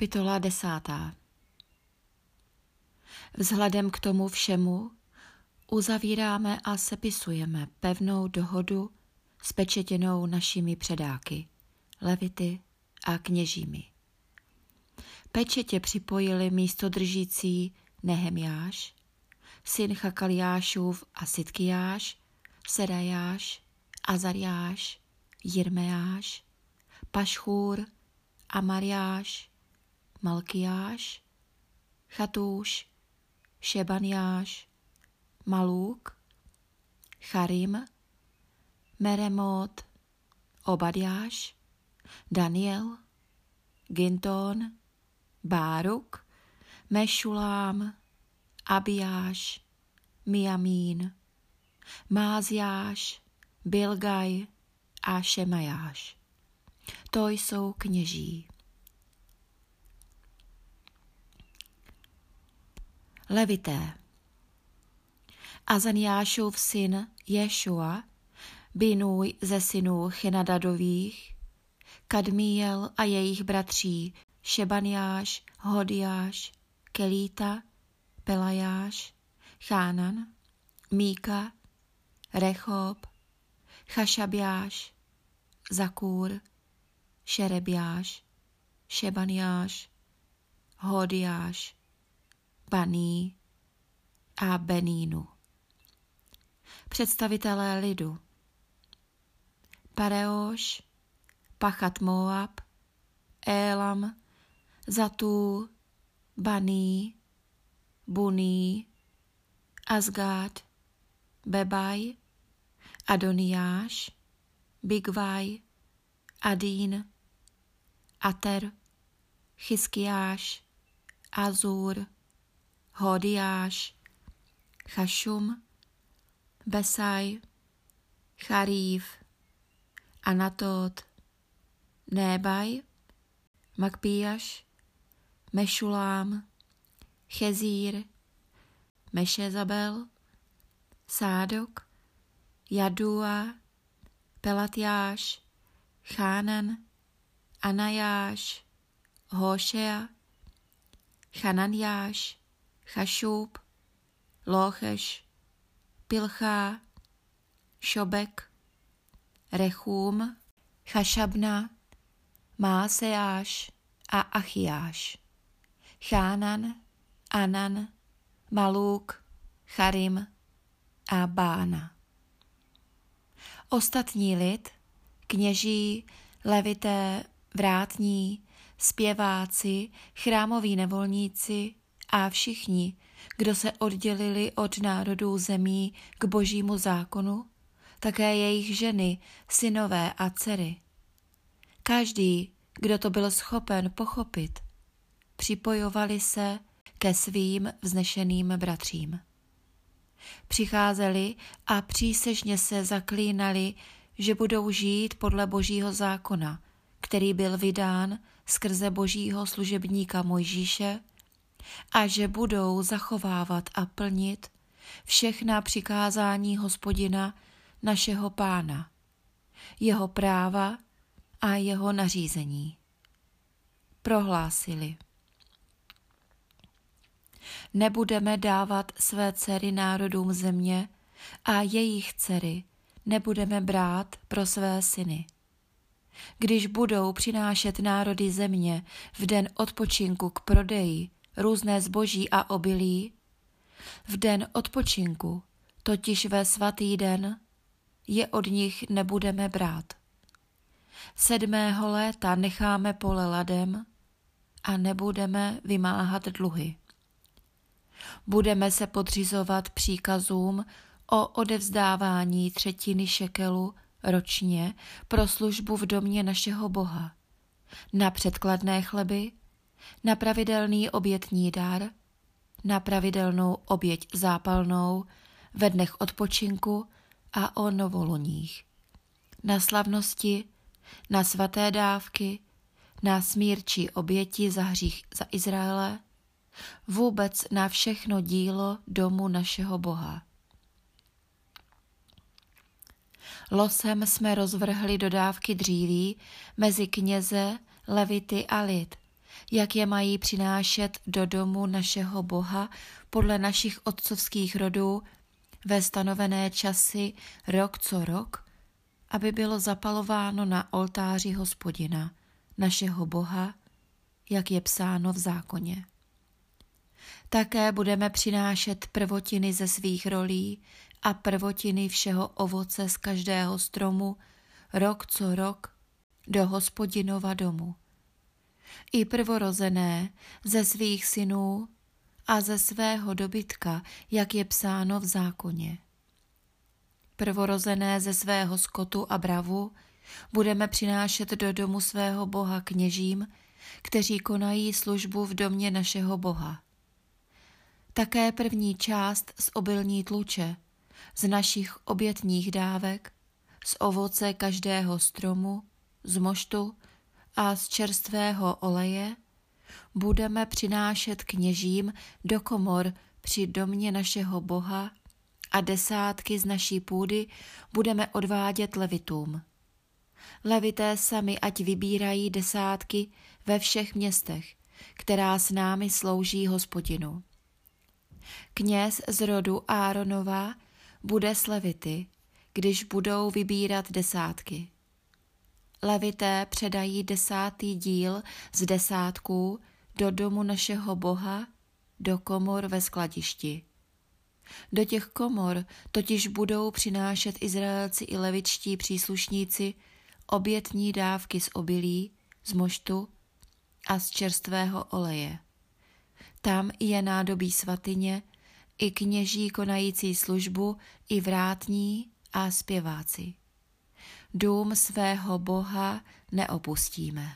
Kapitola desátá Vzhledem k tomu všemu uzavíráme a sepisujeme pevnou dohodu s pečetěnou našimi předáky, levity a kněžími. Pečetě připojili místo držící Nehemjáš, syn Chakaliášův a Sitkiáš, Serajáš, Azariáš, Jirmeáš, Pašchůr, Amariáš, Malkiáš, Chatúš, Šebaniáš, Malúk, Charim, Meremot, Obadiáš, Daniel, Ginton, Báruk, Mešulám, Abiáš, Miamín, Máziáš, Bilgaj a Šemajáš. To jsou kněží. Levité. Azaniášův syn Ješua, Binůj ze synů Chenadadových, Kadmiel a jejich bratří Šebaniáš, Hodiáš, Kelíta, Pelajáš, Chánan, Míka, Rechob, Chašabiáš, Zakúr, Šerebiáš, Šebaniáš, Hodiáš, Baní a Benínu. Představitelé lidu Pareoš, Pachat Moab, Élam, Zatů, Baní, Buní, Asgard, Bebaj, Adoniáš, Bigvaj, Adín, Ater, Chyskiáš, Azur, Hodiáš, Chashum, Besaj, Charív, Anatot, Nébaj, Makpíjaš, Mešulám, Chezír, Mešezabel, Sádok, Jadua, Pelatiáš, Chánan, Anajáš, Hošea, Chananiáš, Chašub, Locheš, Pilchá, Šobek, Rechům, Chašabna, Máseáš a Achiáš, Chánan, Anan, Maluk, Charim a Bána. Ostatní lid, kněží, levité, vrátní, zpěváci, chrámoví nevolníci a všichni, kdo se oddělili od národů zemí k božímu zákonu, také jejich ženy, synové a dcery. Každý, kdo to byl schopen pochopit, připojovali se ke svým vznešeným bratřím. Přicházeli a přísežně se zaklínali, že budou žít podle božího zákona, který byl vydán skrze božího služebníka Mojžíše a že budou zachovávat a plnit všechna přikázání hospodina našeho pána, jeho práva a jeho nařízení. Prohlásili. Nebudeme dávat své dcery národům země a jejich dcery nebudeme brát pro své syny. Když budou přinášet národy země v den odpočinku k prodeji různé zboží a obilí, v den odpočinku, totiž ve svatý den, je od nich nebudeme brát. Sedmého léta necháme pole ladem a nebudeme vymáhat dluhy. Budeme se podřizovat příkazům o odevzdávání třetiny šekelu ročně pro službu v domě našeho Boha, na předkladné chleby, na pravidelný obětní dar, na pravidelnou oběť zápalnou, ve dnech odpočinku a o novoluních, na slavnosti, na svaté dávky, na smírčí oběti za hřích za Izraele, vůbec na všechno dílo domu našeho Boha. Losem jsme rozvrhli dodávky dříví mezi kněze, levity a lid jak je mají přinášet do domu našeho Boha podle našich otcovských rodů ve stanovené časy rok co rok, aby bylo zapalováno na oltáři hospodina, našeho Boha, jak je psáno v zákoně. Také budeme přinášet prvotiny ze svých rolí a prvotiny všeho ovoce z každého stromu, rok co rok, do hospodinova domu. I prvorozené ze svých synů a ze svého dobytka, jak je psáno v zákoně. Prvorozené ze svého skotu a bravu budeme přinášet do domu svého Boha kněžím, kteří konají službu v domě našeho Boha. Také první část z obilní tluče, z našich obětních dávek, z ovoce každého stromu, z moštu a z čerstvého oleje budeme přinášet kněžím do komor při domě našeho Boha a desátky z naší půdy budeme odvádět levitům. Levité sami ať vybírají desátky ve všech městech, která s námi slouží hospodinu. Kněz z rodu Áronova bude s levity, když budou vybírat desátky. Levité předají desátý díl z desátků do domu našeho Boha, do komor ve skladišti. Do těch komor totiž budou přinášet Izraelci i levičtí příslušníci obětní dávky z obilí, z moštu a z čerstvého oleje. Tam je nádobí svatyně, i kněží konající službu, i vrátní a zpěváci. Dům svého Boha neopustíme.